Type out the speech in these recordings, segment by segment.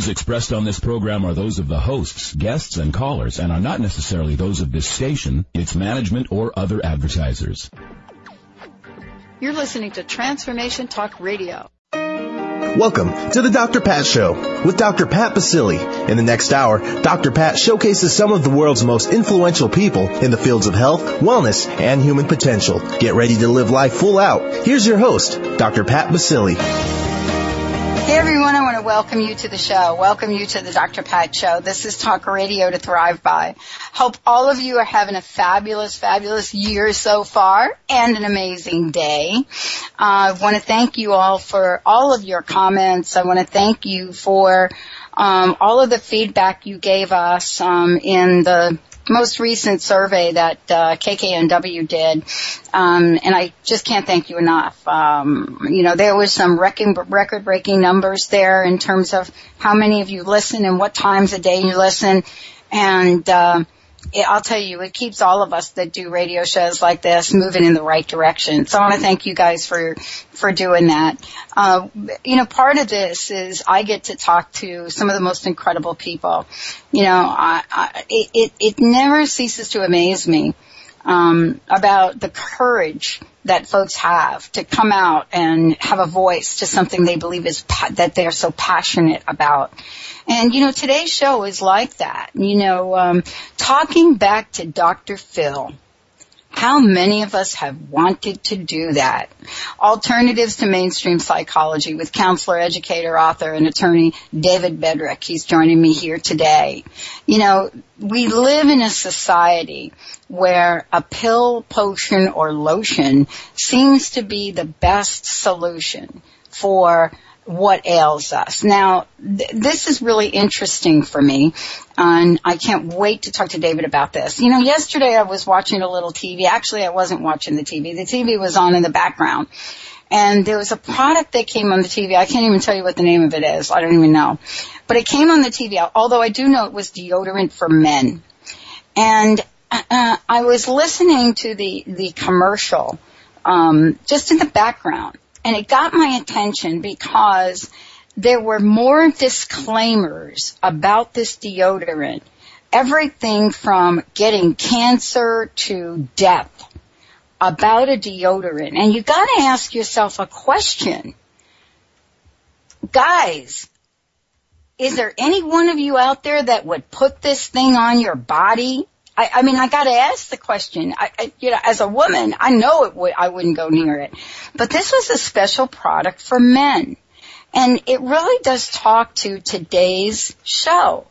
views expressed on this program are those of the hosts, guests, and callers and are not necessarily those of this station, its management, or other advertisers. You're listening to Transformation Talk Radio. Welcome to the Dr. Pat Show with Dr. Pat Baccili. In the next hour, Dr. Pat showcases some of the world's most influential people in the fields of health, wellness, and human potential. Get ready to live life full out. Here's your host, Dr. Pat Baccili. Hey everyone, I want to welcome you to the show. Welcome you to the Dr. Pat Show. This is Talk Radio to Thrive By. Hope all of you are having a fabulous, fabulous year so far and an amazing day. Uh, I want to thank you all for all of your comments. I want to thank you for um, all of the feedback you gave us um, in the most recent survey that uh, KKNW did, um, and I just can't thank you enough. Um, you know, there was some record-breaking numbers there in terms of how many of you listen and what times a day you listen, and uh, I'll tell you, it keeps all of us that do radio shows like this moving in the right direction. So I want to thank you guys for for doing that. Uh, you know, part of this is I get to talk to some of the most incredible people. You know, I, I, it it never ceases to amaze me um, about the courage that folks have to come out and have a voice to something they believe is pa- that they're so passionate about. And you know, today's show is like that. You know, um, talking back to Dr. Phil. How many of us have wanted to do that? Alternatives to mainstream psychology with counselor, educator, author, and attorney David Bedrick. He's joining me here today. You know, we live in a society where a pill, potion, or lotion seems to be the best solution for what ails us. Now, th- this is really interesting for me, and I can't wait to talk to David about this. You know, yesterday I was watching a little TV. Actually, I wasn't watching the TV. The TV was on in the background. And there was a product that came on the TV. I can't even tell you what the name of it is. I don't even know. But it came on the TV, although I do know it was deodorant for men. And uh, I was listening to the, the commercial, um, just in the background and it got my attention because there were more disclaimers about this deodorant. Everything from getting cancer to death about a deodorant. And you gotta ask yourself a question. Guys, is there any one of you out there that would put this thing on your body I, I mean, I got to ask the question. I, I, you know, as a woman, I know it would. I wouldn't go near it, but this was a special product for men, and it really does talk to today's show.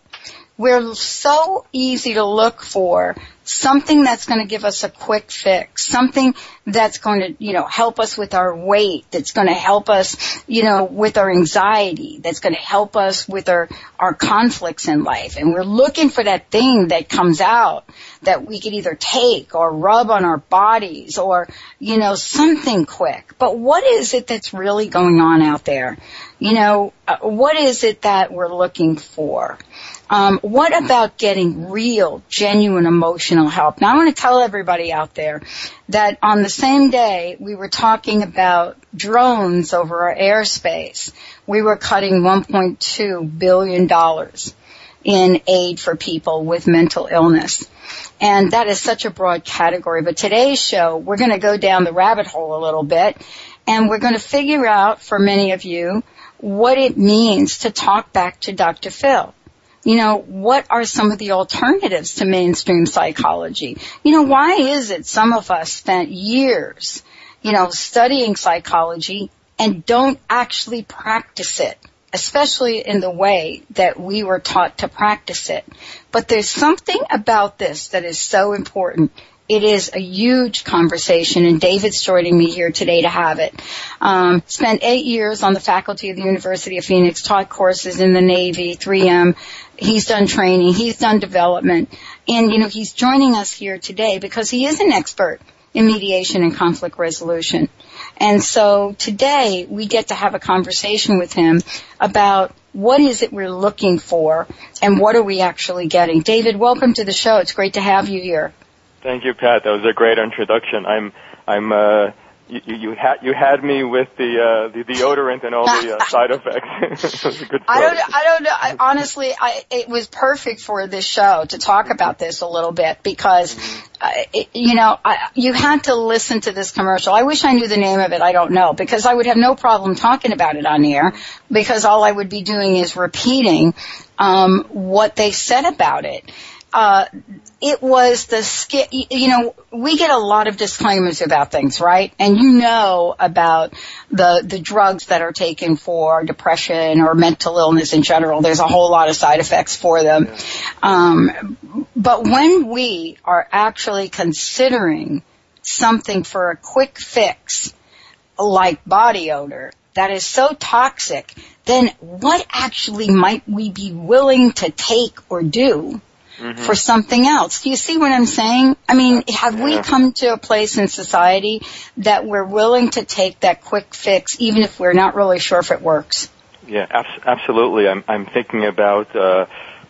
We're so easy to look for something that's going to give us a quick fix, something that's going to, you know, help us with our weight, that's going to help us, you know, with our anxiety, that's going to help us with our, our conflicts in life. And we're looking for that thing that comes out that we could either take or rub on our bodies or, you know, something quick. But what is it that's really going on out there? You know, uh, what is it that we're looking for? Um, what about getting real, genuine emotional help? Now I want to tell everybody out there that on the same day we were talking about drones over our airspace, we were cutting 1.2 billion dollars in aid for people with mental illness. And that is such a broad category. But today's show, we're going to go down the rabbit hole a little bit and we're going to figure out for many of you what it means to talk back to Dr. Phil you know, what are some of the alternatives to mainstream psychology? You know, why is it some of us spent years, you know, studying psychology and don't actually practice it? Especially in the way that we were taught to practice it. But there's something about this that is so important it is a huge conversation, and David's joining me here today to have it. Um, spent eight years on the faculty of the University of Phoenix, taught courses in the Navy, 3M. He's done training, he's done development, and you know he's joining us here today because he is an expert in mediation and conflict resolution. And so today we get to have a conversation with him about what is it we're looking for and what are we actually getting. David, welcome to the show. It's great to have you here. Thank you, Pat. That was a great introduction. I'm I'm uh, you, you had you had me with the uh, the deodorant and all the uh, side effects. good I don't I don't know. I, honestly, I, it was perfect for this show to talk about this a little bit because, uh, it, you know, I, you had to listen to this commercial. I wish I knew the name of it. I don't know because I would have no problem talking about it on air because all I would be doing is repeating um, what they said about it uh, it was the ski, you know, we get a lot of disclaimers about things, right? And you know about the, the drugs that are taken for depression or mental illness in general. There's a whole lot of side effects for them. Um, but when we are actually considering something for a quick fix, like body odor, that is so toxic, then what actually might we be willing to take or do mm-hmm. for something else. Do you see what I'm saying? I mean, have we come to a place in society that we're willing to take that quick fix even if we're not really sure if it works? Yeah, abs- absolutely. I'm, I'm thinking about, uh,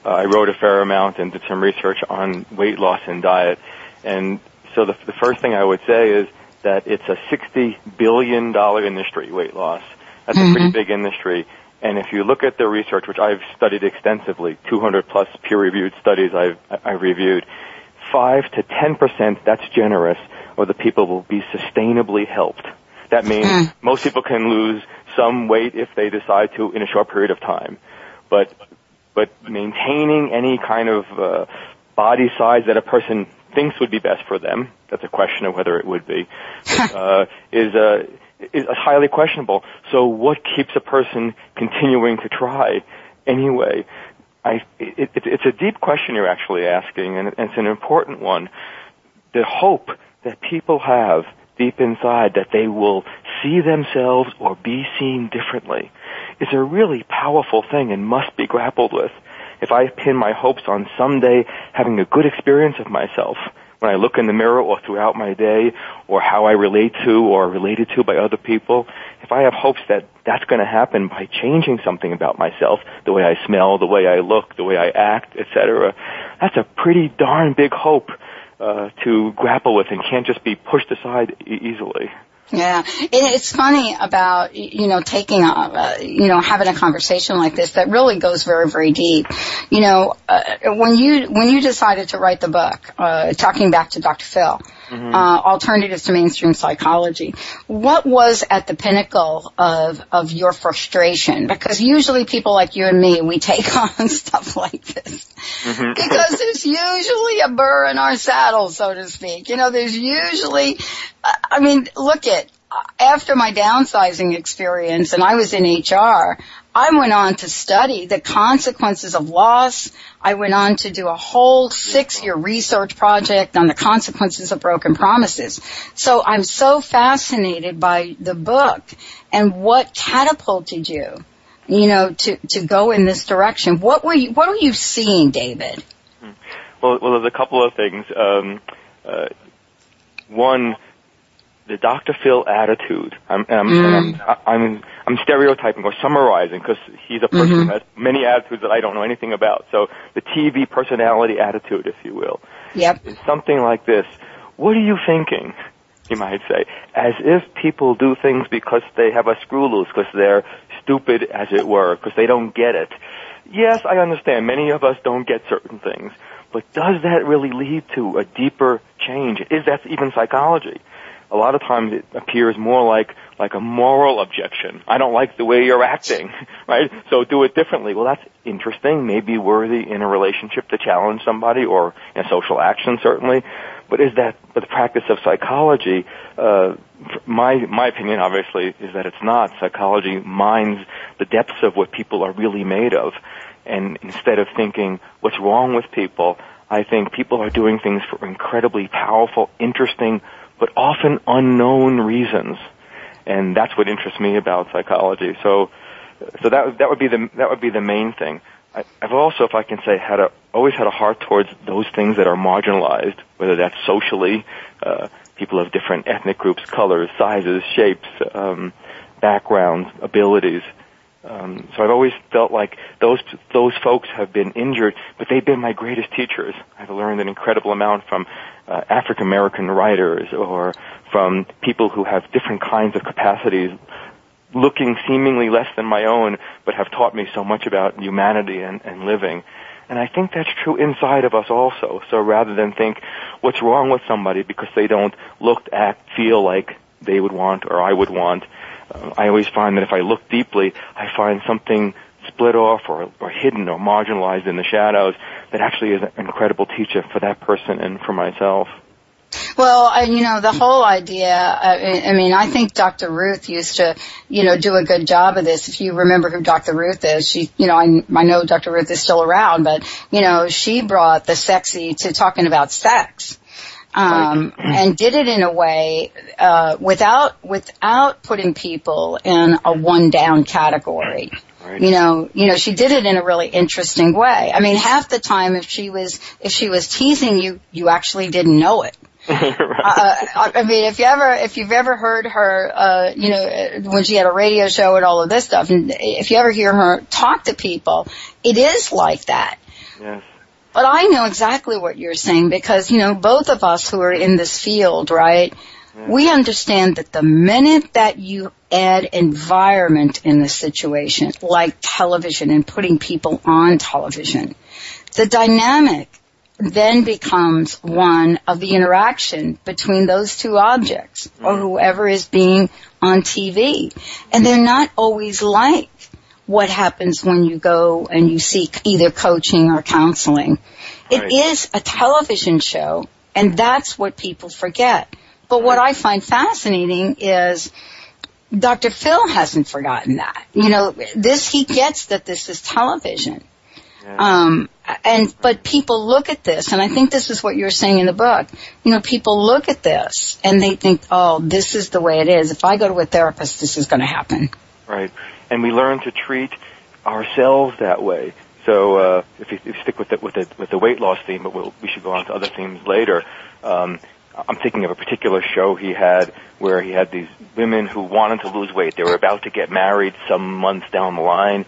uh, I wrote a fair amount and did some research on weight loss and diet. And so the, the first thing I would say is that it's a $60 billion industry, weight loss. That's mm-hmm. a pretty mm-hmm. big industry. And if you look at the research, which I've studied extensively, 200 plus peer-reviewed studies I've, I've reviewed, 5 to 10%, that's generous, or the people will be sustainably helped. That means mm. most people can lose some weight if they decide to in a short period of time. But, but maintaining any kind of uh, body size that a person thinks would be best for them, that's a question of whether it would be, uh, is, uh, is highly questionable. So what keeps a person continuing to try anyway? I, it, it, it's a deep question you're actually asking, and it's an important one. The hope that people have deep inside that they will see themselves or be seen differently is a really powerful thing and must be grappled with. If I pin my hopes on someday having a good experience of myself, when I look in the mirror or throughout my day or how I relate to or related to by other people, if I have hopes that that's going to happen by changing something about myself, the way I smell, the way I look, the way I act, etc., that's a pretty darn big hope uh, to grapple with and can't just be pushed aside e- easily. Yeah, and it's funny about you know taking a uh, you know having a conversation like this that really goes very very deep. You know, uh, when you when you decided to write the book, uh, talking back to Dr. Phil, mm-hmm. uh, alternatives to mainstream psychology, what was at the pinnacle of of your frustration? Because usually people like you and me, we take on stuff like this mm-hmm. because there's usually a burr in our saddle, so to speak. You know, there's usually I mean, look at after my downsizing experience and I was in HR, I went on to study the consequences of loss. I went on to do a whole six year research project on the consequences of broken promises. So I'm so fascinated by the book and what catapulted you, you know, to, to go in this direction. What were you, what were you seeing, David? Well, well, there's a couple of things. Um, uh, one, the Dr. Phil attitude. I'm, I'm, mm. I'm, I'm, I'm stereotyping or summarizing because he's a person mm-hmm. who has many attitudes that I don't know anything about. So the TV personality attitude, if you will, yep. is something like this. What are you thinking? You might say, as if people do things because they have a screw loose, because they're stupid, as it were, because they don't get it. Yes, I understand. Many of us don't get certain things. But does that really lead to a deeper change? Is that even psychology? a lot of times it appears more like like a moral objection. I don't like the way you're acting, right? So do it differently. Well, that's interesting, maybe worthy in a relationship to challenge somebody or in social action, certainly. But is that the practice of psychology? Uh, my my opinion, obviously, is that it's not. Psychology mines the depths of what people are really made of, and instead of thinking what's wrong with people, I think people are doing things for incredibly powerful, interesting but often unknown reasons. And that's what interests me about psychology. So, so that, that would be the, that would be the main thing. I, I've also, if I can say, had a, always had a heart towards those things that are marginalized, whether that's socially, uh, people of different ethnic groups, colors, sizes, shapes, um, backgrounds, abilities. Um, so I've always felt like those those folks have been injured, but they've been my greatest teachers. I've learned an incredible amount from uh, African American writers or from people who have different kinds of capacities, looking seemingly less than my own, but have taught me so much about humanity and, and living. And I think that's true inside of us also. So rather than think what's wrong with somebody because they don't look, act, feel like they would want or I would want, I always find that if I look deeply, I find something split off or, or hidden or marginalized in the shadows that actually is an incredible teacher for that person and for myself. Well, you know, the whole idea, uh, I, I mean, I think Dr. Ruth used to, you know, do a good job of this. If you remember who Dr. Ruth is, she, you know, I, I know Dr. Ruth is still around, but, you know, she brought the sexy to talking about sex. Um, and did it in a way, uh, without, without putting people in a one down category. Right. You know, you know, she did it in a really interesting way. I mean, half the time if she was, if she was teasing you, you actually didn't know it. right. uh, I mean, if you ever, if you've ever heard her, uh, you know, when she had a radio show and all of this stuff, and if you ever hear her talk to people, it is like that. Yes. But I know exactly what you're saying because, you know, both of us who are in this field, right? We understand that the minute that you add environment in the situation, like television and putting people on television, the dynamic then becomes one of the interaction between those two objects or mm-hmm. whoever is being on TV. And they're not always like what happens when you go and you seek either coaching or counseling. Right. It is a television show and that's what people forget. But what I find fascinating is Dr. Phil hasn't forgotten that. You know, this, he gets that this is television. Um, and, but people look at this, and I think this is what you're saying in the book. You know, people look at this and they think, oh, this is the way it is. If I go to a therapist, this is going to happen. Right. And we learn to treat ourselves that way. So, uh, if you, if you stick with the, with the, with the weight loss theme, but we'll, we should go on to other themes later. Um, I'm thinking of a particular show he had where he had these women who wanted to lose weight. They were about to get married some months down the line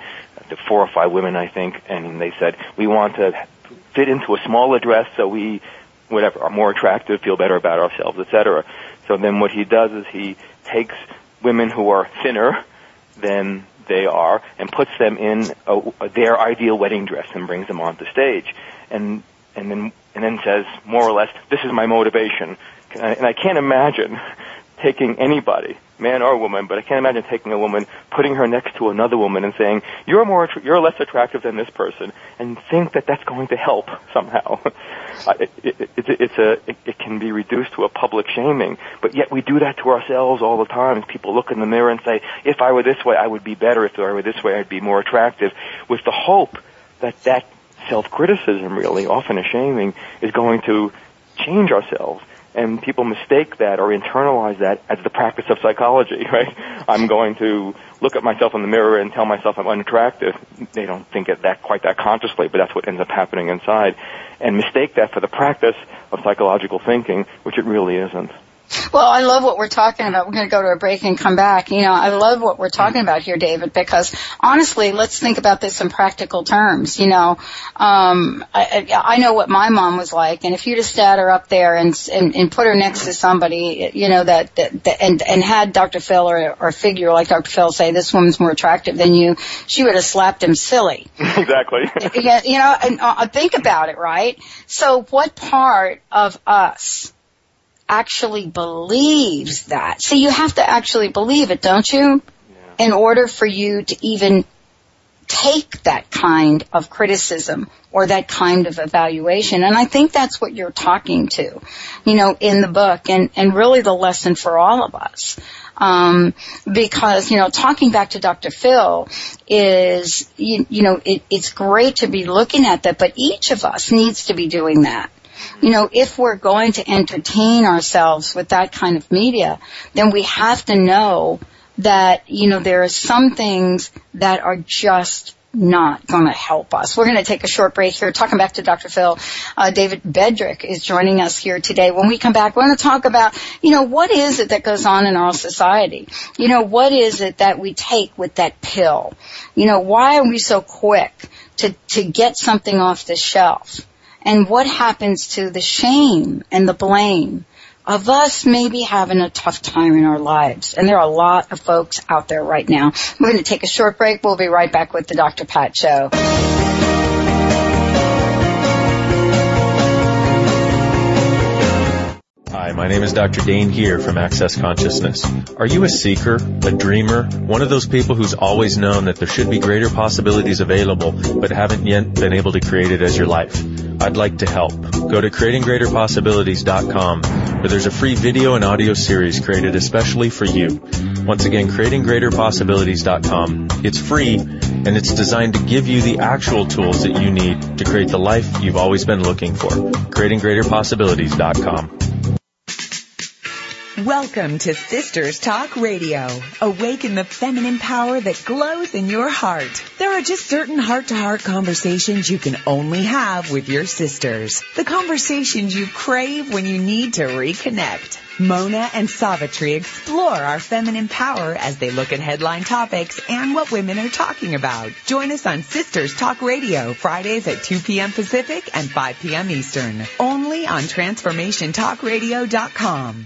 to four or five women, I think, and they said, we want to fit into a smaller dress so we, whatever, are more attractive, feel better about ourselves, etc. So then what he does is he takes women who are thinner than they are and puts them in a, their ideal wedding dress and brings them onto stage. And, and then, and then says, more or less, this is my motivation. And I can't imagine taking anybody, man or woman, but I can't imagine taking a woman, putting her next to another woman and saying, you're more, you're less attractive than this person, and think that that's going to help somehow. it, it, it, it's a, it, it can be reduced to a public shaming, but yet we do that to ourselves all the time. People look in the mirror and say, if I were this way, I would be better. If I were this way, I'd be more attractive, with the hope that that self-criticism really, often a shaming, is going to change ourselves and people mistake that or internalize that as the practice of psychology, right? I'm going to look at myself in the mirror and tell myself I'm unattractive. They don't think it that quite that consciously, but that's what ends up happening inside. And mistake that for the practice of psychological thinking, which it really isn't. Well, I love what we're talking about. We're going to go to a break and come back. You know, I love what we're talking about here, David, because honestly, let's think about this in practical terms. You know, um, I, I know what my mom was like, and if you just sat her up there and, and, and put her next to somebody, you know, that, that, that and, and had Dr. Phil or, or a figure like Dr. Phil say, this woman's more attractive than you, she would have slapped him silly. exactly. you know, and uh, think about it, right? So what part of us actually believes that. So you have to actually believe it, don't you? Yeah. In order for you to even take that kind of criticism or that kind of evaluation. And I think that's what you're talking to, you know, in the book and, and really the lesson for all of us. Um, because, you know, talking back to Dr. Phil is, you, you know, it, it's great to be looking at that, but each of us needs to be doing that you know, if we're going to entertain ourselves with that kind of media, then we have to know that, you know, there are some things that are just not going to help us. We're going to take a short break here. Talking back to Dr. Phil, uh, David Bedrick is joining us here today. When we come back, we're going to talk about, you know, what is it that goes on in our society? You know, what is it that we take with that pill? You know, why are we so quick to, to get something off the shelf? And what happens to the shame and the blame of us maybe having a tough time in our lives. And there are a lot of folks out there right now. We're going to take a short break. We'll be right back with the Dr. Pat Show. Hi, my name is Dr. Dain Heer from Access Consciousness. Are you a seeker, a dreamer, one of those people who's always known that there should be greater possibilities available, but haven't yet been able to create it as your life? I'd like to help. Go to creatinggreaterpossibilities.com where there's a free video and audio series created especially for you. Once again, creatinggreaterpossibilities.com. It's free and it's designed to give you the actual tools that you need to create the life you've always been looking for. creatinggreaterpossibilities.com. Welcome to Sisters Talk Radio. Awaken the feminine power that glows in your heart. There are just certain heart to heart conversations you can only have with your sisters. The conversations you crave when you need to reconnect. Mona and Savitri explore our feminine power as they look at headline topics and what women are talking about. Join us on Sisters Talk Radio, Fridays at 2 p.m. Pacific and 5 p.m. Eastern. Only on TransformationTalkRadio.com.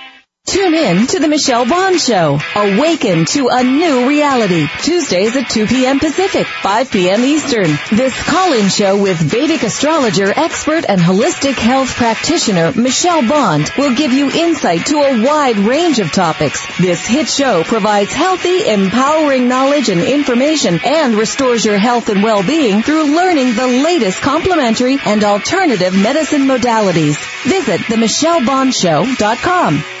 Tune in to the Michelle Bond Show. Awaken to a new reality. Tuesdays at 2 p.m. Pacific, 5 p.m. Eastern. This call-in show with Vedic astrologer, expert, and holistic health practitioner Michelle Bond will give you insight to a wide range of topics. This hit show provides healthy, empowering knowledge and information and restores your health and well-being through learning the latest complementary and alternative medicine modalities. Visit themichellebondshow.com.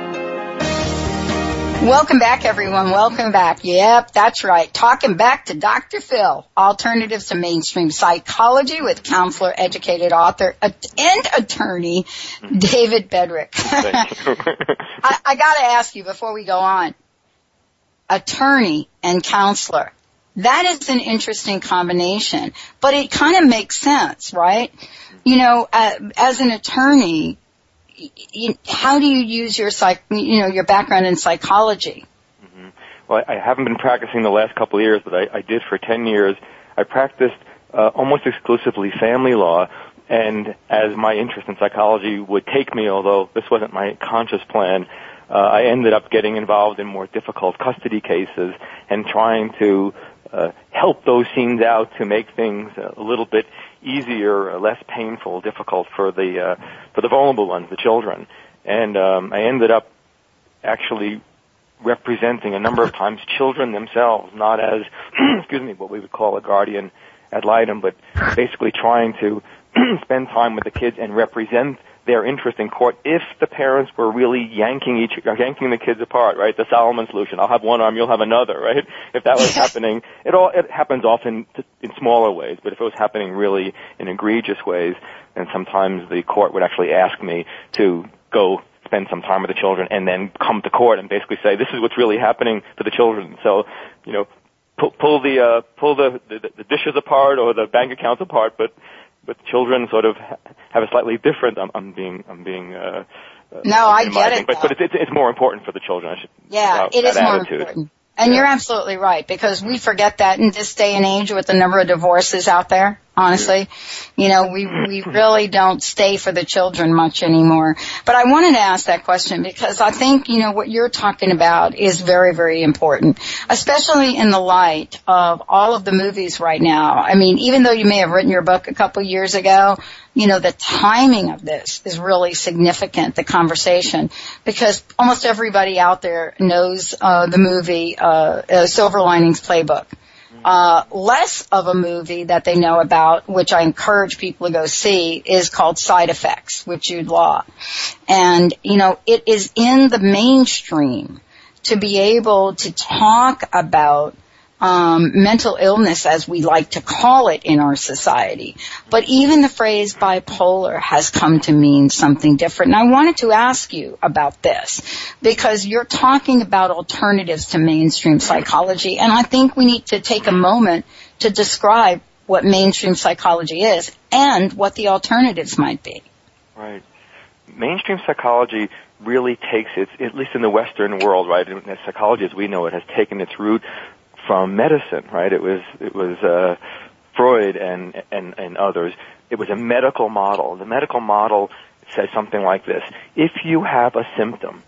Welcome back, everyone. Welcome back. Yep, that's right. Talking back to Dr. Phil, Alternatives to Mainstream Psychology with counselor, educated author, and attorney David Bedrick. I, I gotta ask you before we go on. Attorney and counselor. That is an interesting combination, but it kind of makes sense, right? You know, uh, as an attorney, how do you use your psych, you know, your background in psychology? Mm-hmm. Well, I haven't been practicing the last couple of years, but I, I did for 10 years. I practiced uh, almost exclusively family law, and as my interest in psychology would take me, although this wasn't my conscious plan, uh, I ended up getting involved in more difficult custody cases and trying to uh, help those scenes out to make things a little bit easier, less painful, difficult for the uh, for the vulnerable ones, the children. And um, I ended up actually representing a number of times children themselves, not as excuse me, what we would call a guardian ad litem, but basically trying to spend time with the kids and represent their interest in court if the parents were really yanking each yanking the kids apart, right? The Solomon solution. I'll have one arm, you'll have another, right? If that was happening, it all it happens often in smaller ways, but if it was happening really in egregious ways, then sometimes the court would actually ask me to go spend some time with the children and then come to court and basically say this is what's really happening to the children. So, you know, pull, pull the uh, pull the, the the dishes apart or the bank accounts apart, but but children sort of have a slightly different. I'm, I'm being I'm being. Uh, no, I get it. But, but it's, it's more important for the children. I should, yeah, uh, it is more attitude. important. And you're absolutely right because we forget that in this day and age with the number of divorces out there. Honestly, you know, we we really don't stay for the children much anymore. But I wanted to ask that question because I think you know what you're talking about is very very important, especially in the light of all of the movies right now. I mean, even though you may have written your book a couple years ago, you know, the timing of this is really significant, the conversation, because almost everybody out there knows uh, the movie uh, uh, Silver Linings Playbook. Uh, less of a movie that they know about, which I encourage people to go see, is called Side Effects with Jude Law. And, you know, it is in the mainstream to be able to talk about um, mental illness, as we like to call it in our society. But even the phrase bipolar has come to mean something different. And I wanted to ask you about this because you're talking about alternatives to mainstream psychology, and I think we need to take a moment to describe what mainstream psychology is and what the alternatives might be. Right. Mainstream psychology really takes its, at least in the Western world, right, and psychology as we know it has taken its root from medicine, right? It was it was uh, Freud and, and and others. It was a medical model. The medical model says something like this: If you have a symptom,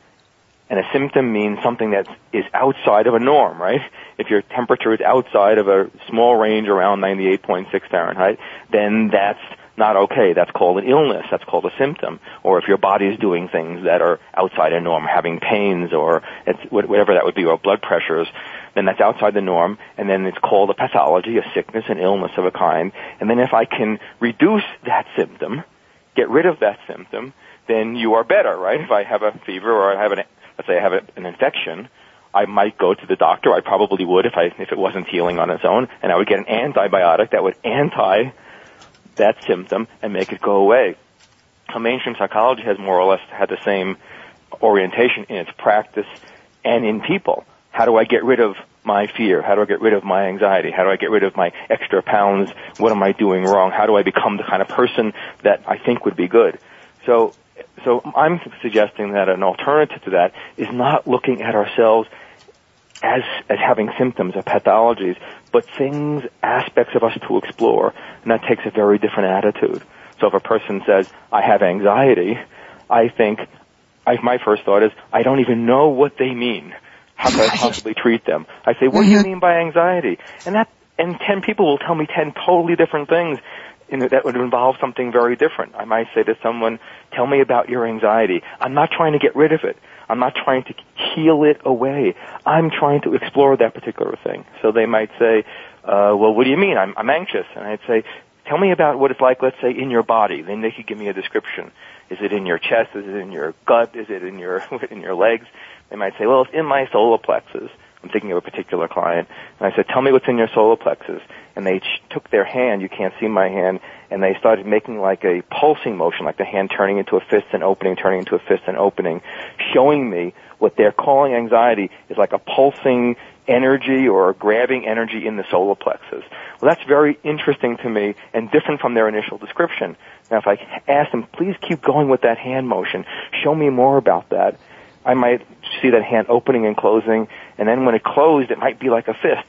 and a symptom means something that is outside of a norm, right? If your temperature is outside of a small range around 98.6 Fahrenheit, then that's not okay. That's called an illness. That's called a symptom. Or if your body is doing things that are outside a norm, having pains or it's, whatever that would be, or blood pressures, then that's outside the norm, and then it's called a pathology, a sickness, an illness of a kind. And then if I can reduce that symptom, get rid of that symptom, then you are better, right? If I have a fever or I have an, let's say I have an infection, I might go to the doctor. I probably would if I if it wasn't healing on its own, and I would get an antibiotic that would anti that symptom and make it go away. So mainstream psychology has more or less had the same orientation in its practice and in people. How do I get rid of my fear? How do I get rid of my anxiety? How do I get rid of my extra pounds? What am I doing wrong? How do I become the kind of person that I think would be good? So, so I'm suggesting that an alternative to that is not looking at ourselves as, as having symptoms or pathologies, but things, aspects of us to explore, and that takes a very different attitude. So if a person says, I have anxiety, I think, I, my first thought is, I don't even know what they mean. How could I possibly treat them? I say, what do you mm-hmm. mean by anxiety? And that, and ten people will tell me ten totally different things in, that would involve something very different. I might say to someone, tell me about your anxiety. I'm not trying to get rid of it. I'm not trying to heal it away. I'm trying to explore that particular thing. So they might say, uh, well, what do you mean? I'm, I'm anxious. And I'd say, tell me about what it's like, let's say, in your body. Then they could give me a description. Is it in your chest? Is it in your gut? Is it in your, in your legs? They might say, well, it's in my solar plexus. I'm thinking of a particular client. And I said, tell me what's in your solar plexus. And they took their hand, you can't see my hand, and they started making like a pulsing motion, like the hand turning into a fist and opening, turning into a fist and opening, showing me what they're calling anxiety is like a pulsing energy or grabbing energy in the solar plexus. Well, that's very interesting to me and different from their initial description. Now, if I ask them, please keep going with that hand motion, show me more about that, I might see that hand opening and closing, and then when it closed, it might be like a fist.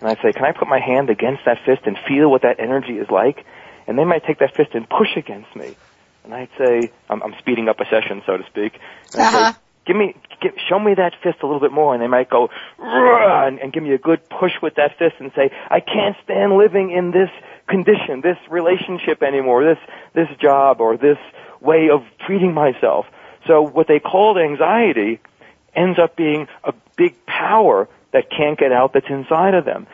And I'd say, can I put my hand against that fist and feel what that energy is like? And they might take that fist and push against me. And I'd say, I'm, I'm speeding up a session, so to speak. And uh-huh. say, give me, give, show me that fist a little bit more. And they might go, and, and give me a good push with that fist and say, I can't stand living in this condition, this relationship anymore, this, this job or this way of treating myself. So what they called anxiety ends up being a big power that can't get out that's inside of them.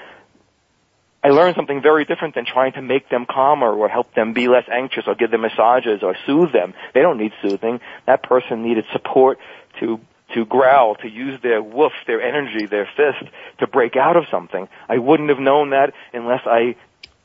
I learned something very different than trying to make them calmer or help them be less anxious or give them massages or soothe them. They don't need soothing. That person needed support to to growl, to use their woof, their energy, their fist to break out of something. I wouldn't have known that unless I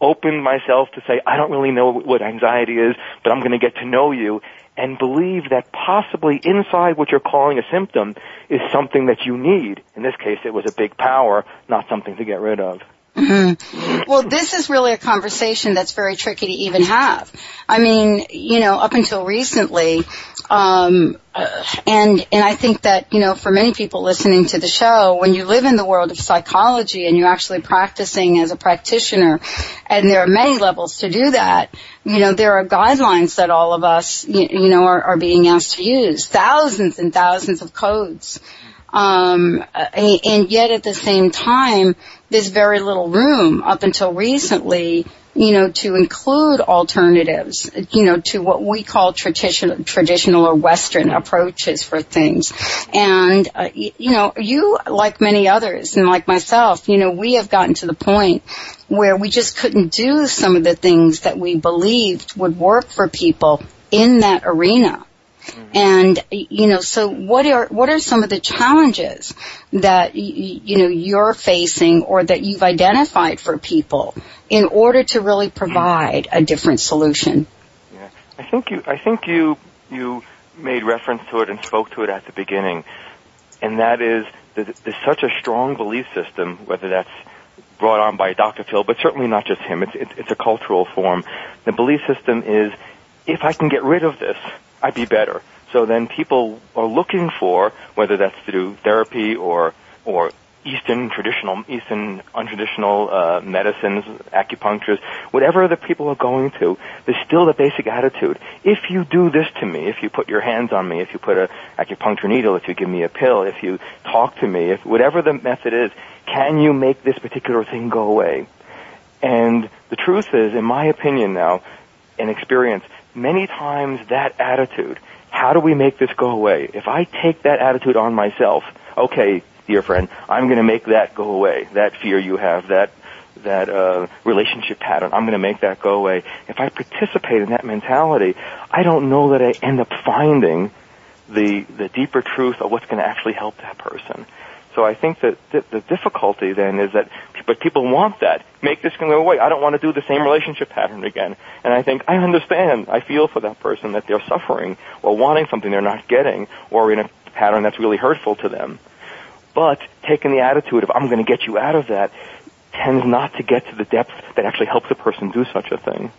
opened myself to say, I don't really know what anxiety is, but I'm going to get to know you and believe that possibly inside what you're calling a symptom is something that you need. In this case, it was a big power, not something to get rid of. Mm-hmm. Well, this is really a conversation that's very tricky to even have. I mean, you know, up until recently, um, and and I think that you know, for many people listening to the show, when you live in the world of psychology and you're actually practicing as a practitioner, and there are many levels to do that. You know, there are guidelines that all of us, you, you know, are, are being asked to use. Thousands and thousands of codes. Um, and yet at the same time, there's very little room up until recently, you know, to include alternatives, you know, to what we call traditional, traditional or Western approaches for things. And, uh, you know, you, like many others and like myself, you know, we have gotten to the point where we just couldn't do some of the things that we believed would work for people in that arena. Mm-hmm. And you know, so what are what are some of the challenges that you know you're facing or that you've identified for people in order to really provide a different solution? Yeah, I think you I think you you made reference to it and spoke to it at the beginning, and that is there's such a strong belief system, whether that's brought on by Dr. Phil, but certainly not just him. It's, it's, it's a cultural form. The belief system is, if I can get rid of this, I'd be better. So then people are looking for, whether that's through therapy or, or Eastern traditional, Eastern untraditional uh, medicines, acupuncturists, whatever the people are going to, there's still the basic attitude. If you do this to me, if you put your hands on me, if you put a acupuncture needle, if you give me a pill, if you talk to me, if whatever the method is, can you make this particular thing go away? And the truth is, in my opinion now, and experience, many times that attitude, how do we make this go away? If I take that attitude on myself, okay, dear friend, I'm going to make that go away. That fear you have, that that uh, relationship pattern, I'm going to make that go away. If I participate in that mentality, I don't know that I end up finding the the deeper truth of what's going to actually help that person. So I think that th- the difficulty then is that, but people want that. Make this go away. I don't want to do the same relationship pattern again. And I think I understand. I feel for that person that they're suffering or wanting something they're not getting or in a pattern that's really hurtful to them. But taking the attitude of I'm going to get you out of that tends not to get to the depth that actually helps a person do such a thing.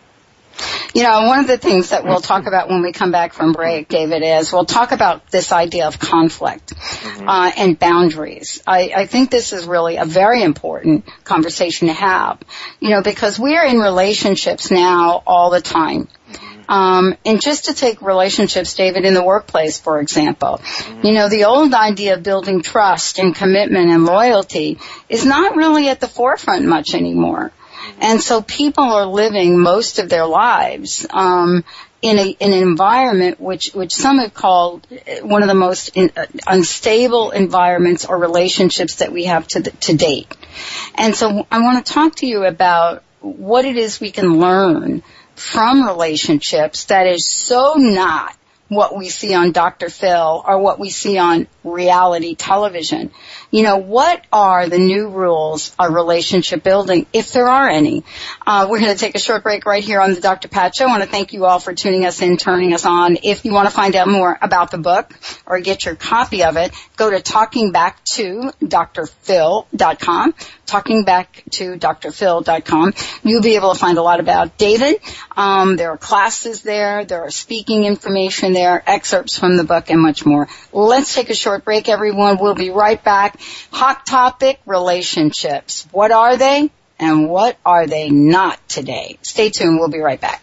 You know, one of the things that we'll talk about when we come back from break, David, is we'll talk about this idea of conflict mm-hmm. uh, and boundaries. I, I think this is really a very important conversation to have. You know, because we are in relationships now all the time. Um, and just to take relationships, David, in the workplace, for example, you know, the old idea of building trust and commitment and loyalty is not really at the forefront much anymore. And so people are living most of their lives um, in, a, in an environment which which some have called one of the most in, uh, unstable environments or relationships that we have to the, to date. And so I want to talk to you about what it is we can learn from relationships that is so not what we see on Dr. Phil or what we see on reality television. You know, what are the new rules of relationship building, if there are any? Uh, we're going to take a short break right here on the Dr. Pat Show. I want to thank you all for tuning us in, turning us on. If you want to find out more about the book or get your copy of it, go to talkingbackto.drphil.com, talkingbackto.drphil.com. You'll be able to find a lot about David. Um, there are classes there. There are speaking information there, excerpts from the book, and much more. Let's take a short break, everyone. We'll be right back. Hot topic, relationships. What are they? And what are they not today? Stay tuned. We'll be right back.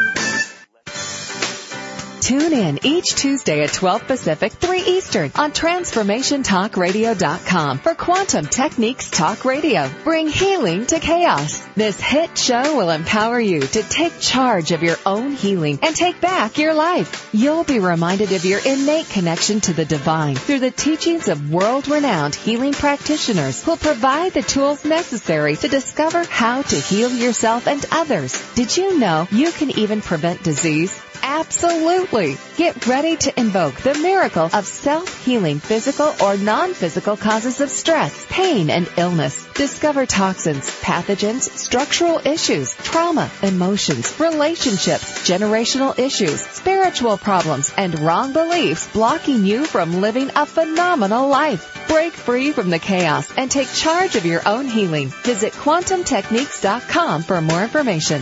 Tune in each Tuesday at 12 Pacific, 3 Eastern on TransformationTalkRadio.com for Quantum Techniques Talk Radio. Bring healing to chaos. This hit show will empower you to take charge of your own healing and take back your life. You'll be reminded of your innate connection to the divine through the teachings of world-renowned healing practitioners who'll provide the tools necessary to discover how to heal yourself and others. Did you know you can even prevent disease? Absolutely. Get ready to invoke the miracle of self-healing physical or non-physical causes of stress, pain, and illness. Discover toxins, pathogens, structural issues, trauma, emotions, relationships, generational issues, spiritual problems, and wrong beliefs blocking you from living a phenomenal life. Break free from the chaos and take charge of your own healing. Visit quantumtechniques.com for more information.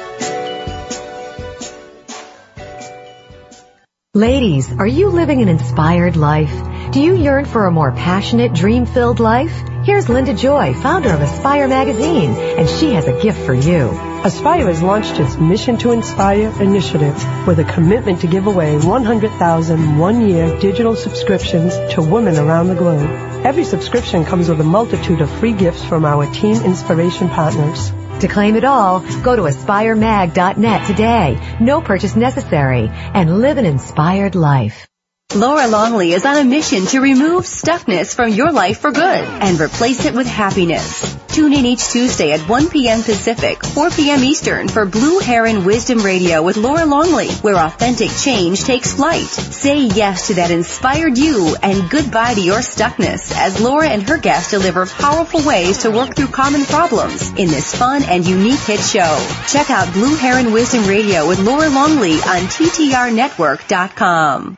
Ladies, are you living an inspired life? Do you yearn for a more passionate, dream-filled life? Here's Linda Joy, founder of Aspire Magazine, and she has a gift for you. Aspire has launched its Mission to Inspire initiative with a commitment to give away 100,000 one-year digital subscriptions to women around the globe. Every subscription comes with a multitude of free gifts from our team inspiration partners. To claim it all, go to aspiremag.net today. No purchase necessary and live an inspired life. Laura Longley is on a mission to remove stuckness from your life for good and replace it with happiness. Tune in each Tuesday at 1 p.m. Pacific, 4 p.m. Eastern for Blue Heron Wisdom Radio with Laura Longley, where authentic change takes flight. Say yes to that inspired you and goodbye to your stuckness as Laura and her guests deliver powerful ways to work through common problems in this fun and unique hit show. Check out Blue Heron Wisdom Radio with Laura Longley on TTRnetwork.com.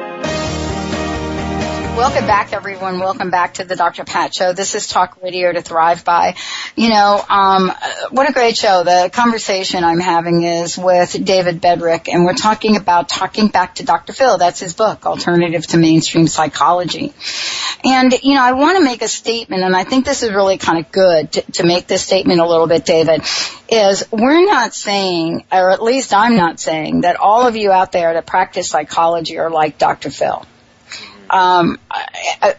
Welcome back, everyone. Welcome back to the Dr. Pat Show. This is Talk Radio to Thrive By. You know, um, what a great show. The conversation I'm having is with David Bedrick, and we're talking about talking back to Dr. Phil. That's his book, Alternative to Mainstream Psychology. And, you know, I want to make a statement, and I think this is really kind of good to, to make this statement a little bit, David, is we're not saying, or at least I'm not saying, that all of you out there that practice psychology are like Dr. Phil um,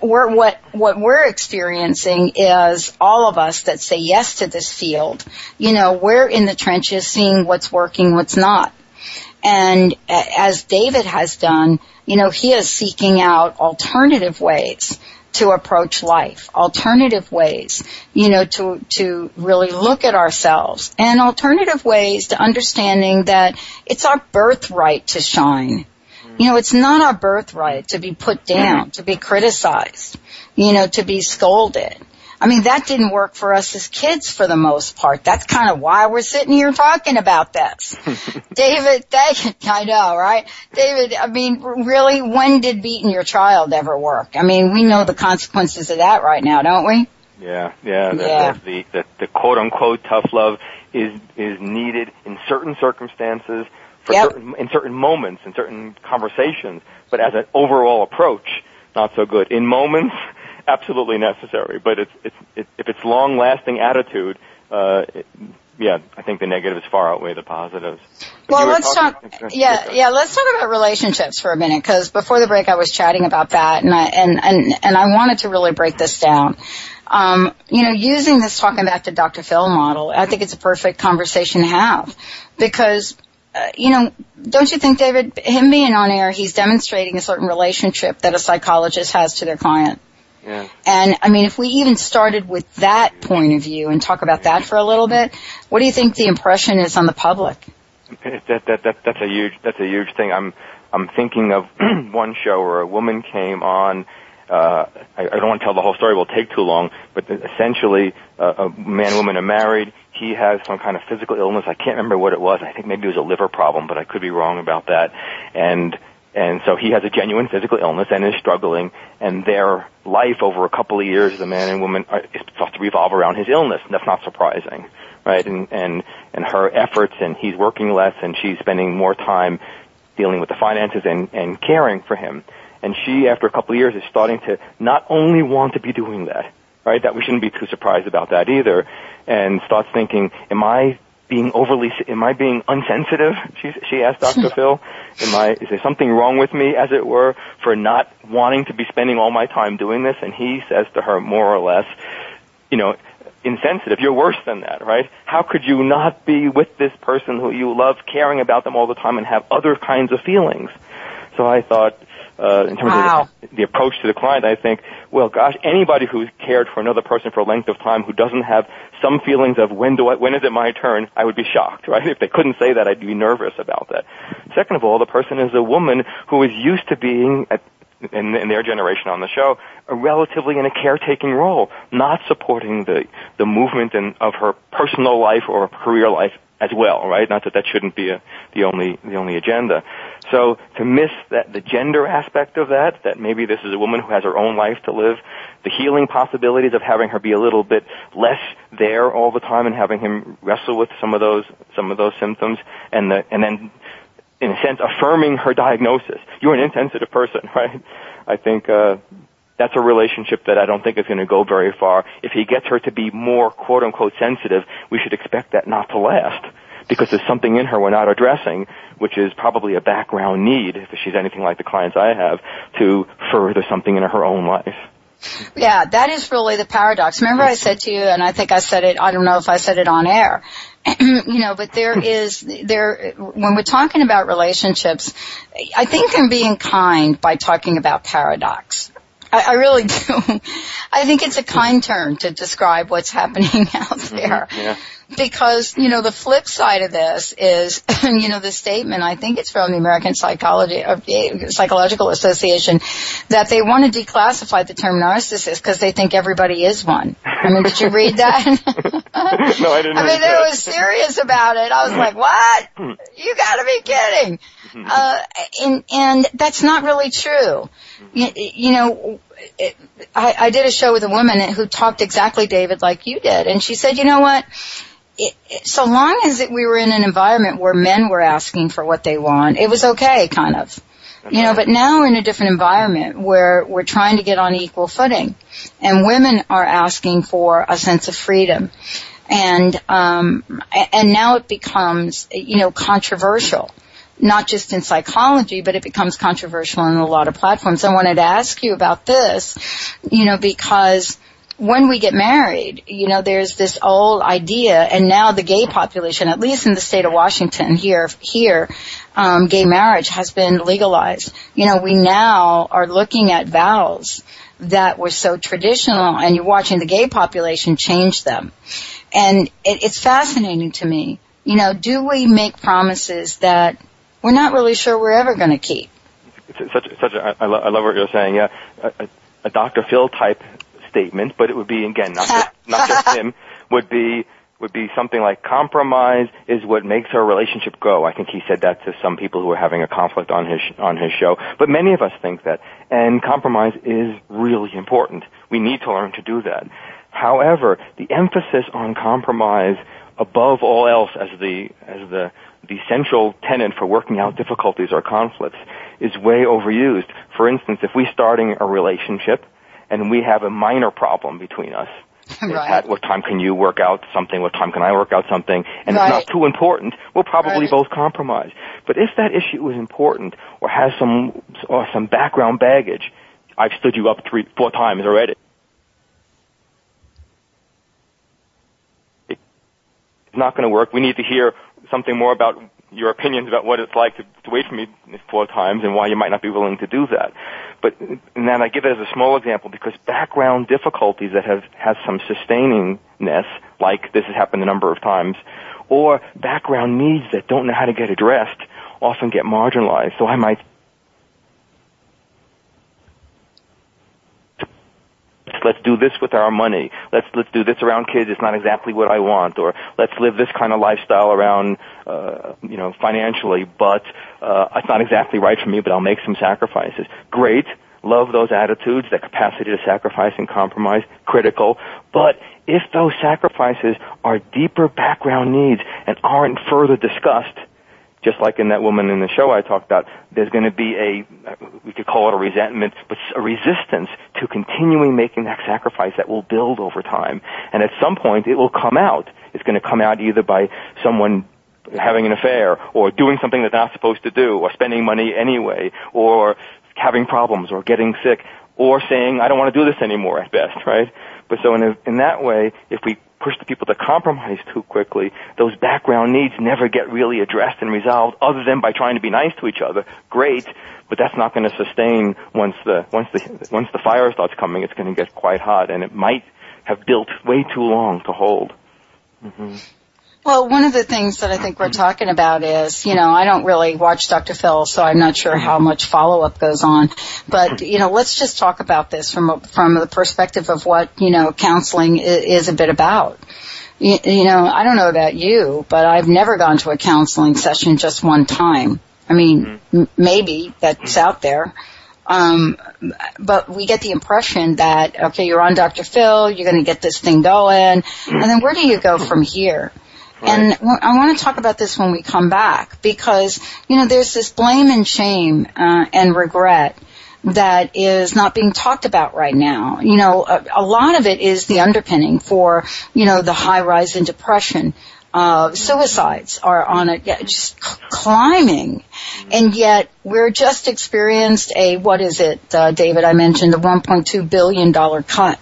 we're, what what we're experiencing is all of us that say yes to this field. You know, we're in the trenches, seeing what's working, what's not. And as David has done, you know, he is seeking out alternative ways to approach life, alternative ways, you know, to, to really look at ourselves and alternative ways to understanding that it's our birthright to shine. You know, it's not our birthright to be put down, to be criticized, you know, to be scolded. I mean, that didn't work for us as kids for the most part. That's kind of why we're sitting here talking about this. David, that, I know, right? David, I mean, really, when did beating your child ever work? I mean, we know the consequences of that right now, don't we? Yeah, yeah. The, Yeah. The, the, the quote unquote tough love is is needed in certain circumstances, for Yep. certain, in certain moments, in certain conversations. But as an overall approach, not so good. In moments, absolutely necessary. But it's it's it, if it's long lasting attitude, uh, it, yeah, I think the negatives far outweigh the positives. Well, let's talk. Yeah, yeah. Let's talk about relationships for a minute, because before the break, I was chatting about that, and I and and and I wanted to really break this down. Um, you know, using this talking back to Dr. Phil model, I think it's a perfect conversation to have because. Uh, you know, don't you think, David, him being on air, he's demonstrating a certain relationship that a psychologist has to their client. Yeah. And I mean, if we even started with that point of view and talk about that for a little bit, what do you think the impression is on the public? That, that, that, that's a huge, that's a huge thing. I'm, I'm thinking of one show where a woman came on, uh, I, I don't want to tell the whole story, it will take too long, but essentially, uh, a man and woman are married, he has some kind of physical illness, I can't remember what it was, I think maybe it was a liver problem, but I could be wrong about that, and and so he has a genuine physical illness and is struggling, and their life over a couple of years, the man and woman, are, is supposed to revolve around his illness, and that's not surprising, right? And and and her efforts, and he's working less, and she's spending more time dealing with the finances and and caring for him. And she, after a couple of years, is starting to not only want to be doing that, right? That we shouldn't be too surprised about that either, and starts thinking, am I being overly, am I being unsensitive? She, she asked Dr. Phil. Am I, is there something wrong with me, as it were, for not wanting to be spending all my time doing this? And he says to her, more or less, you know, insensitive. You're worse than that, right? How could you not be with this person who you love, caring about them all the time, and have other kinds of feelings? So I thought, uh, in terms wow. of the, the, approach to the client, I think, well, gosh, anybody who's cared for another person for a length of time who doesn't have some feelings of when do I, when is it my turn, I would be shocked, right? If they couldn't say that, I'd be nervous about that. Second of all, the person is a woman who is used to being at, in, in their generation on the show, relatively in a caretaking role, not supporting the the movement in, of her personal life or career life as well, right? Not that that shouldn't be a, the only the only agenda. So to miss that the gender aspect of that, that maybe this is a woman who has her own life to live, the healing possibilities of having her be a little bit less there all the time and having him wrestle with some of those some of those symptoms, and the and then in a sense affirming her diagnosis. You're an insensitive person, right? I think. uh that's a relationship that I don't think is going to go very far. If he gets her to be more quote unquote sensitive, we should expect that not to last because there's something in her we're not addressing, which is probably a background need, if she's anything like the clients I have, to further something in her own life. Yeah, that is really the paradox. Remember I said to you, and I think I said it, I don't know if I said it on air, you know, but there is, there, when we're talking about relationships, I think I'm being kind by talking about paradox. I, I really do. I think it's a kind term to describe what's happening out there. Mm-hmm. Yeah because you know the flip side of this is you know the statement I think it's from the American Psychology of Psychological Association that they want to declassify the term narcissist because they think everybody is one. I mean, did you read that? no, I didn't. I mean, they were serious about it. I was like, what? Hmm. You got to be kidding. Hmm. Uh, and and that's not really true. You, you know, it, I, I did a show with a woman who talked exactly, David, like you did, and she said, you know what? It, it, so long as it, we were in an environment where men were asking for what they want, it was okay, kind of. You know, but now we're in a different environment where we're trying to get on equal footing, and women are asking for a sense of freedom, and um, and now it becomes you know controversial not just in psychology, but it becomes controversial in a lot of platforms. I wanted to ask you about this, you know, because when we get married, you know, there's this old idea, and now the gay population, at least in the state of Washington, here, here, um, gay marriage has been legalized. You know, we now are looking at vows that were so traditional, and you're watching the gay population change them. And it, it's fascinating to me. You know, do we make promises that we're not really sure we're ever going to keep. It's such, such a, I, love, I love what you're saying. Yeah, a, a Dr. Phil type statement, but it would be again not just, not just him. Would be would be something like compromise is what makes our relationship go. I think he said that to some people who are having a conflict on his on his show. But many of us think that, and compromise is really important. We need to learn to do that. However, the emphasis on compromise above all else as the as the the central tenet for working out difficulties or conflicts is way overused. For instance, if we're starting a relationship and we have a minor problem between us, Right. Pat, what time can you work out something? What time can I work out something? And Right. it's not too important. We'll probably Right. both compromise. But if that issue is important or has some or some background baggage, I've stood you up three, four times already. It's not going to work. We need to hear something more about your opinions about what it's like to, to wait for me four times and why you might not be willing to do that. But and then I give it as a small example because background difficulties that have has some sustainingness, like this has happened a number of times, or background needs that don't know how to get addressed, often get marginalized. So I might let's do this with our money. Let's let's do this around kids. It's not exactly what I want, or let's live this kind of lifestyle around uh, you know financially, but uh, it's not exactly right for me. But I'll make some sacrifices. Great, love those attitudes, that capacity to sacrifice and compromise, critical. But if those sacrifices are deeper background needs and aren't further discussed, just like in that woman in the show I talked about, there's going to be a, we could call it a resentment, but a resistance to continuing making that sacrifice that will build over time. And at some point it will come out. It's going to come out either by someone having an affair, or doing something they're not supposed to do, or spending money anyway, or having problems, or getting sick, or saying, I don't want to do this anymore at best, right? But so in, a, in that way, if we push the people to compromise too quickly, those background needs never get really addressed and resolved other than by trying to be nice to each other. Great, but that's not going to sustain once the, once the, once the fire starts coming, it's going to get quite hot and it might have built way too long to hold. Mm-hmm. Well, one of the things that I think we're talking about is, you know, I don't really watch Dr. Phil, so I'm not sure how much follow-up goes on. But, you know, let's just talk about this from a, from the perspective of what, you know, counseling is, a bit about. You, you know, I don't know about you, but I've never gone to a counseling session just one time. I mean, m- maybe that's out there. Um, but we get the impression that, okay, you're on Dr. Phil, you're going to get this thing going, and then where do you go from here? And I want to talk about this when we come back because, you know, there's this blame and shame uh, and regret that is not being talked about right now. You know, a, a lot of it is the underpinning for, you know, the high rise in depression. Uh, suicides are on a yeah, just c- climbing, and yet we're just experienced a what is it, uh, David? I mentioned the 1.2 billion dollar cut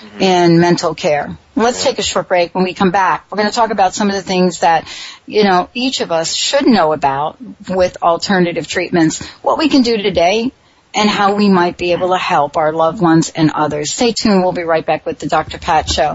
Mm-hmm. in mental care. Let's take a short break. When we come back, we're going to talk about some of the things that, you know, each of us should know about with alternative treatments, what we can do today, and how we might be able to help our loved ones and others. Stay tuned. We'll be right back with the Dr. Pat Show.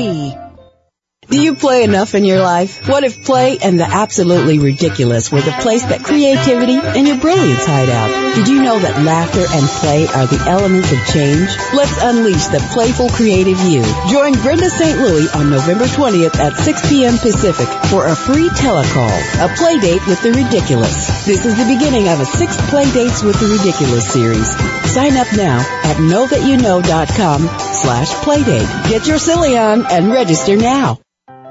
three. Do you play enough in your life? What if play and the absolutely ridiculous were the place that creativity and your brilliance hide out? Did you know that laughter and play are the elements of change? Let's unleash the playful creative you. Join Brenda St. Louis on November 20th at 6 p.m. Pacific for a free telecall, a play date with the ridiculous. This is the beginning of a six play dates with the ridiculous series. Sign up now at knowthatyouknow.com slash playdate. Get your silly on and register now.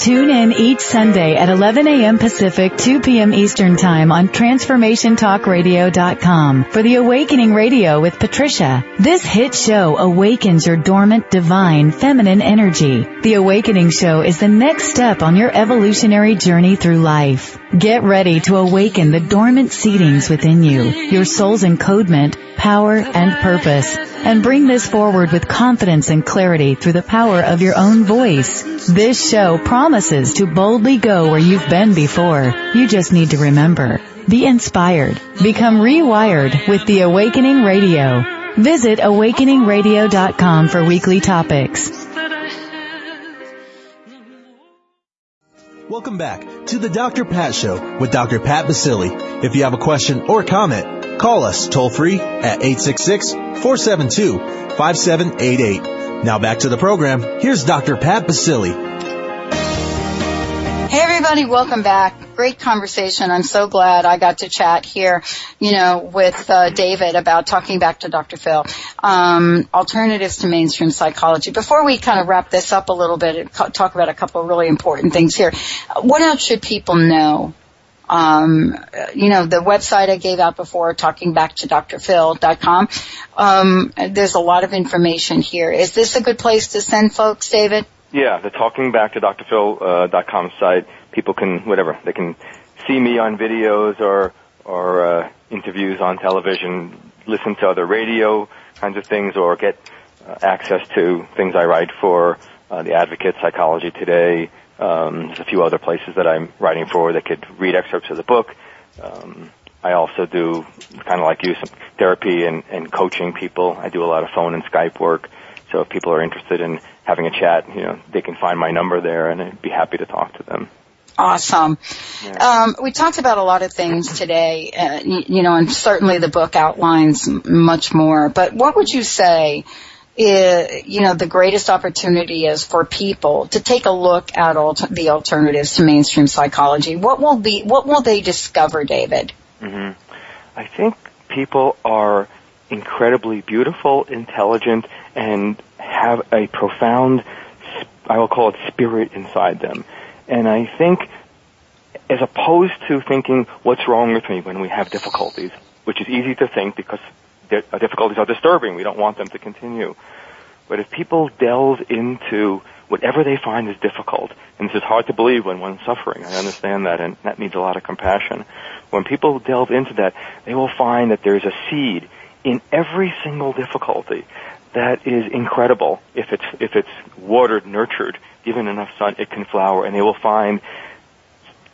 Tune in each Sunday at 11 a.m. Pacific, 2 p.m. Eastern Time on TransformationTalkRadio.com for the Awakening Radio with Patricia. This hit show awakens your dormant, divine, feminine energy. The Awakening Show is the next step on your evolutionary journey through life. Get ready to awaken the dormant seedings within you, your soul's encodement, power, and purpose, and bring this forward with confidence and clarity through the power of your own voice. This show promises to boldly go where you've been before. You just need to remember. Be inspired. Become rewired with the Awakening Radio. Visit awakeningradio.com for weekly topics. Welcome back to the Dr. Pat Show with Dr. Pat Baccili. If you have a question or comment, call us toll free at 866-472-5788. Now back to the program. Here's Dr. Pat Baccili. Hey everybody, welcome back. Great conversation. I'm so glad I got to chat here, you know, with uh, David about talking back to Dr. Phil. Um, alternatives to mainstream psychology. Before we kind of wrap this up a little bit and talk about a couple of really important things here, what else should people know um, you know, the website I gave out before, talking back to. Um, there's a lot of information here. Is this a good place to send folks, David? Yeah, the talking back to drphil.com uh, site, people can, whatever, they can see me on videos or, or, uh, interviews on television, listen to other radio kinds of things, or get uh, access to things I write for, uh, the Advocate, Psychology Today, um, there's a few other places that I'm writing for that could read excerpts of the book. Um, I also do kind of like you, some therapy and, and coaching people. I do a lot of phone and Skype work. So if people are interested in having a chat, you know, they can find my number there and I'd be happy to talk to them. Awesome. Yeah. Um, we talked about a lot of things today, uh, you, you know, and certainly the book outlines much more. But what would you say is, you know, the greatest opportunity is for people to take a look at alter- the alternatives to mainstream psychology. What will be, what will they discover, David? Mm-hmm. I think people are incredibly beautiful, intelligent, and have a profound, I will call it spirit inside them. And I think, as opposed to thinking, what's wrong with me when we have difficulties, which is easy to think because uh, difficulties are disturbing. We don't want them to continue. But if people delve into whatever they find is difficult, and this is hard to believe when one's suffering, I understand that, and that needs a lot of compassion. When people delve into that, they will find that there's a seed in every single difficulty that is incredible. If it's, if it's watered, nurtured, given enough sun, it can flower, and they will find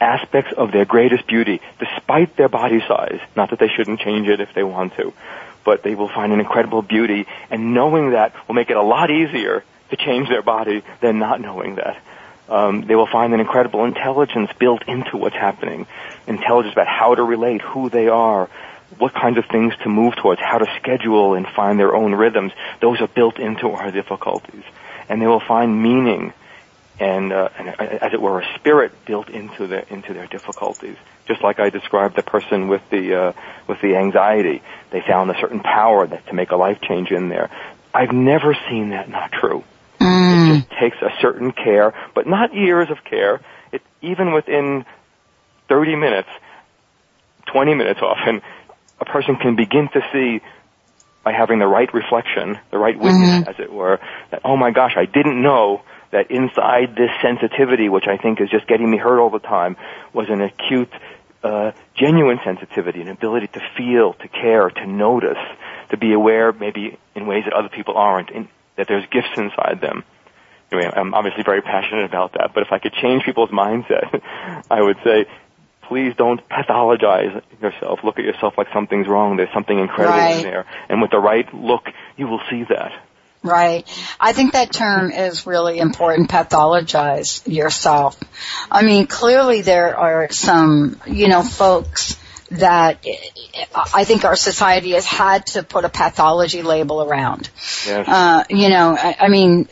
aspects of their greatest beauty, despite their body size. Not that they shouldn't change it if they want to, but they will find an incredible beauty, and knowing that will make it a lot easier to change their body than not knowing that. Um, they will find an incredible intelligence built into what's happening. Intelligence about how to relate, who they are, what kinds of things to move towards, how to schedule and find their own rhythms. Those are built into our difficulties. And they will find meaning and, uh, and uh, as it were, a spirit built into their into their difficulties. Just like I described the person with the uh, with the anxiety, they found a certain power that to make a life change in there. I've never seen that not true. Mm. It just takes a certain care, but not years of care. It even within 30 minutes, 20 minutes often, a person can begin to see by having the right reflection, the right witness, mm-hmm. as it were, that oh my gosh, I didn't know that inside this sensitivity, which I think is just getting me hurt all the time, was an acute, uh, genuine sensitivity, an ability to feel, to care, to notice, to be aware maybe in ways that other people aren't, in, that there's gifts inside them. Anyway, I'm obviously very passionate about that, but if I could change people's mindset, I would say, please don't pathologize yourself. Look at yourself like something's wrong. There's something incredible Right. in there. And with the right look, you will see that. Right. I think that term is really important, pathologize yourself. I mean, clearly there are some, you know, folks that I think our society has had to put a pathology label around. Yes. Uh, you know, I, I mean,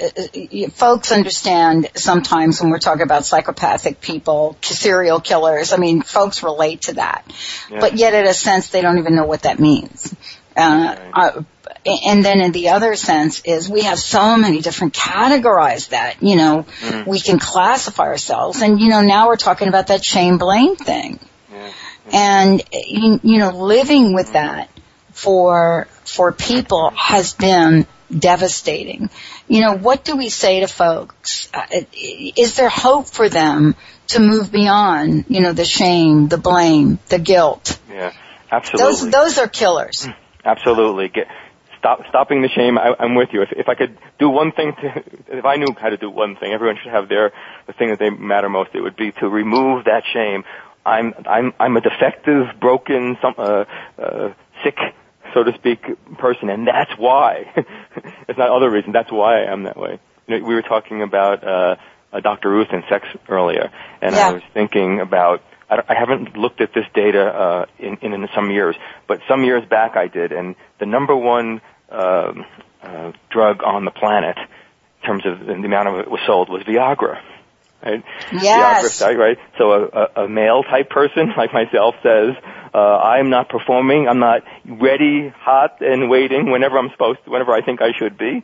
folks understand sometimes when we're talking about psychopathic people, serial killers, I mean, folks relate to that. Yeah. But yet in a sense, they don't even know what that means. Uh, uh, and then in the other sense is we have so many different categorized that, you know, Mhm. we can classify ourselves. And, you know, now we're talking about that shame blame thing. And, you, know, living with that for, for people has been devastating. You know, what do we say to folks? Uh, Is there hope for them to move beyond, you know, the shame, the blame, the guilt? Yeah. Absolutely. Those, those are killers. Absolutely. Get, stop, stopping the shame. I, I'm with you. If, if I could do one thing to, if I knew how to do one thing, everyone should have their, the thing that they matter most. It would be to remove that shame. I'm, I'm, I'm a defective, broken, some, uh, uh, sick, so to speak, person, and that's why. it's not other reason. That's why I am that way. You know, we were talking about, uh, uh, Dr. Ruth and sex earlier, and Yeah. I was thinking about I, I haven't looked at this data uh, in, in, in some years, but some years back I did, and the number one um uh, drug on the planet in terms of the amount of it was sold was Viagra. Right? Yes. Right? So a, a, a male type person like myself says, uh, I'm not performing, I'm not ready, hot, and waiting whenever I'm supposed to, whenever I think I should be.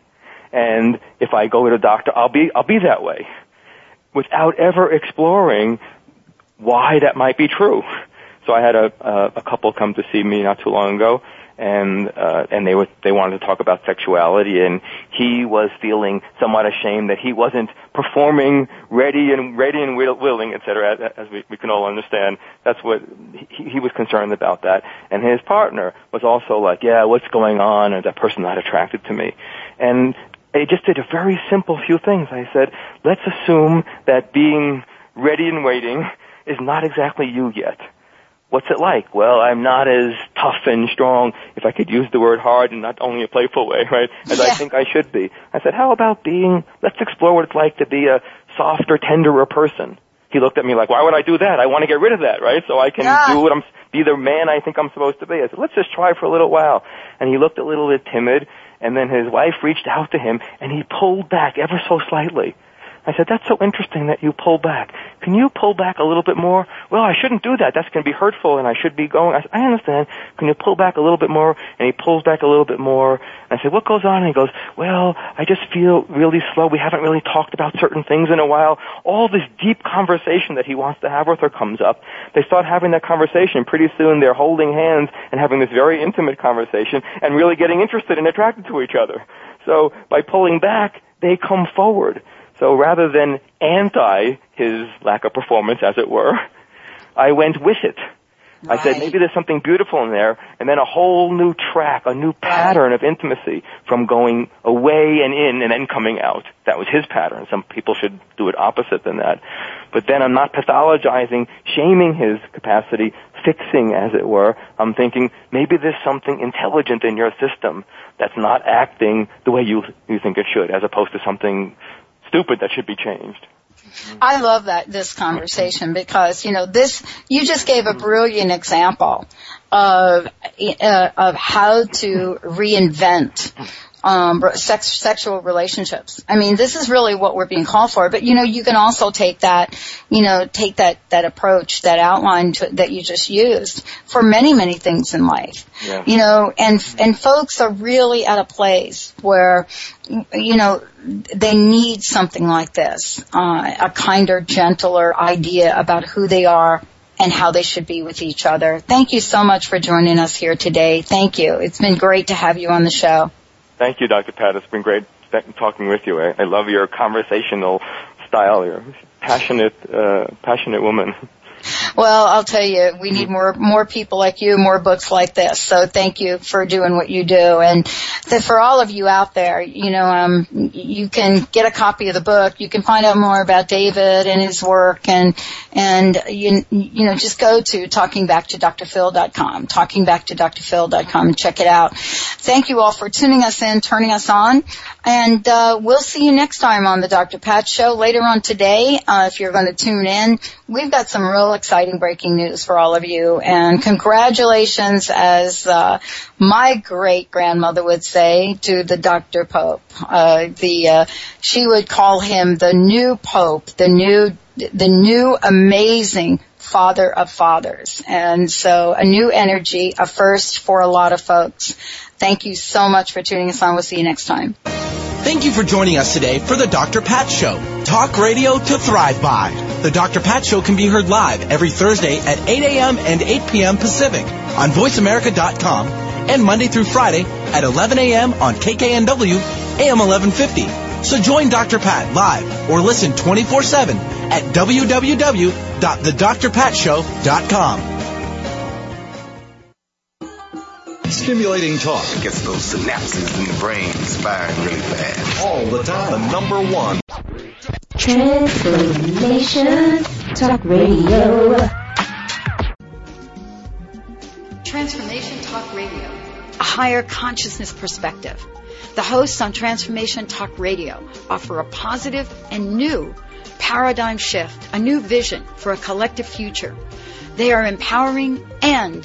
And if I go to a doctor, I'll be, I'll be that way. Without ever exploring why that might be true. So I had a, a, a couple come to see me not too long ago, and uh, and they were they wanted to talk about sexuality, and he was feeling somewhat ashamed that he wasn't performing ready and ready and will, willing, et cetera, as, we, we can all understand. That's what he, he was concerned about that, and his partner was also like, yeah, what's going on? Is that person not attracted to me? And I just did a very simple few things. I said, let's assume that being ready and waiting is not exactly you yet. What's it like? Well, I'm not as tough and strong, if I could use the word hard and not only a playful way, right, as I think I should be. I said, how about being, let's explore what it's like to be a softer, tenderer person. He looked at me like, why would I do that? I want to get rid of that, right? So I can Yeah. do what I'm, be the man I think I'm supposed to be. I said, let's just try for a little while. And he looked a little bit timid, and then his wife reached out to him, and he pulled back ever so slightly. I said, that's so interesting that you pull back. Can you pull back a little bit more? Well, I shouldn't do that. That's going to be hurtful and I should be going. I said, I understand. Can you pull back a little bit more? And he pulls back a little bit more. I said, what goes on? And he goes, well, I just feel really slow. We haven't really talked about certain things in a while. All this deep conversation that he wants to have with her comes up. They start having that conversation. Pretty soon they're holding hands and having this very intimate conversation and really getting interested and attracted to each other. So by pulling back, they come forward. So rather than anti his lack of performance, as it were, I went with it. I said maybe there's something beautiful in there, and then a whole new track, a new pattern of intimacy from going away and in and then coming out. That was his pattern. Some people should do it opposite than that. But then I'm not pathologizing, shaming his capacity, fixing as it were. I'm thinking maybe there's something intelligent in your system that's not acting the way you, you think it should, as opposed to something stupid that should be changed. I love that this conversation because you know this. You just gave a brilliant example of uh, of how to reinvent um, sex, sexual relationships. I mean, this is really what we're being called for. But you know, you can also take that, you know, take that that approach, that outline to, that you just used for many many things in life. Yeah. You know, and and folks are really at a place where, you know, they need something like this, uh, a kinder, gentler idea about who they are and how they should be with each other. Thank you so much for joining us here today. Thank you. It's been great to have you on the show. Thank you, Dr. Pat. It's been great talking with you. I, I love your conversational style. You're a passionate, uh, passionate woman. Well, I'll tell you, we need more more people like you, more books like this. So thank you for doing what you do, and for all of you out there, you know, um, you can get a copy of the book. You can find out more about David and his work, and and you you know just go to talkingbackto talkingbackto.drphil.com, and check it out. Thank you all for tuning us in, turning us on, and uh, we'll see you next time on the Dr. Pat Show later on today. Uh, if you're going to tune in, we've got some real exciting breaking news for all of you. And congratulations, as uh, my great grandmother would say, to the Dr. Pope. Uh, the uh, she would call him the new Pope, the new the new amazing father of fathers. And so a new energy, a first for a lot of folks. Thank you so much for tuning us on. We'll see you next time. Thank you for joining us today for the Dr. Pat Show. Talk radio to thrive by. The Dr. Pat Show can be heard live every Thursday at 8 a.m. and 8 p.m. Pacific on VoiceAmerica.com and Monday through Friday at 11 a.m. on KKNW AM 1150. So join Dr. Pat live or listen 24-7 at www.thedrpatshow.com. Stimulating talk gets those synapses in the brain firing really fast. All the time. The number one. Transformation Talk Radio. Transformation Talk Radio. A higher consciousness perspective. The hosts on Transformation Talk Radio offer a positive and new paradigm shift, a new vision for a collective future. They are empowering and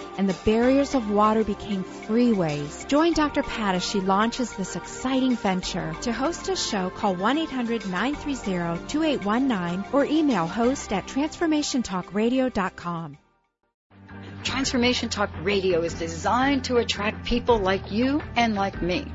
and the barriers of water became freeways. Join Dr. Pat as she launches this exciting venture. To host a show, call 1-800-930-2819 or email host at transformationtalkradio.com. Transformation Talk Radio is designed to attract people like you and like me.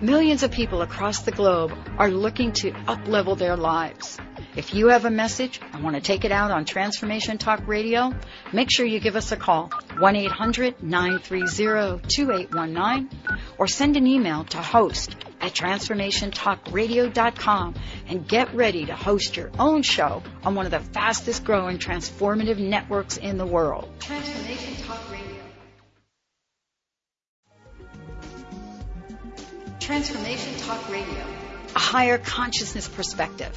Millions of people across the globe are looking to uplevel their lives. If you have a message and want to take it out on Transformation Talk Radio, make sure you give us a call, 1-800-930-2819, or send an email to host at transformationtalkradio.com and get ready to host your own show on one of the fastest growing transformative networks in the world. Transformation Talk Radio. Transformation Talk Radio, a higher consciousness perspective.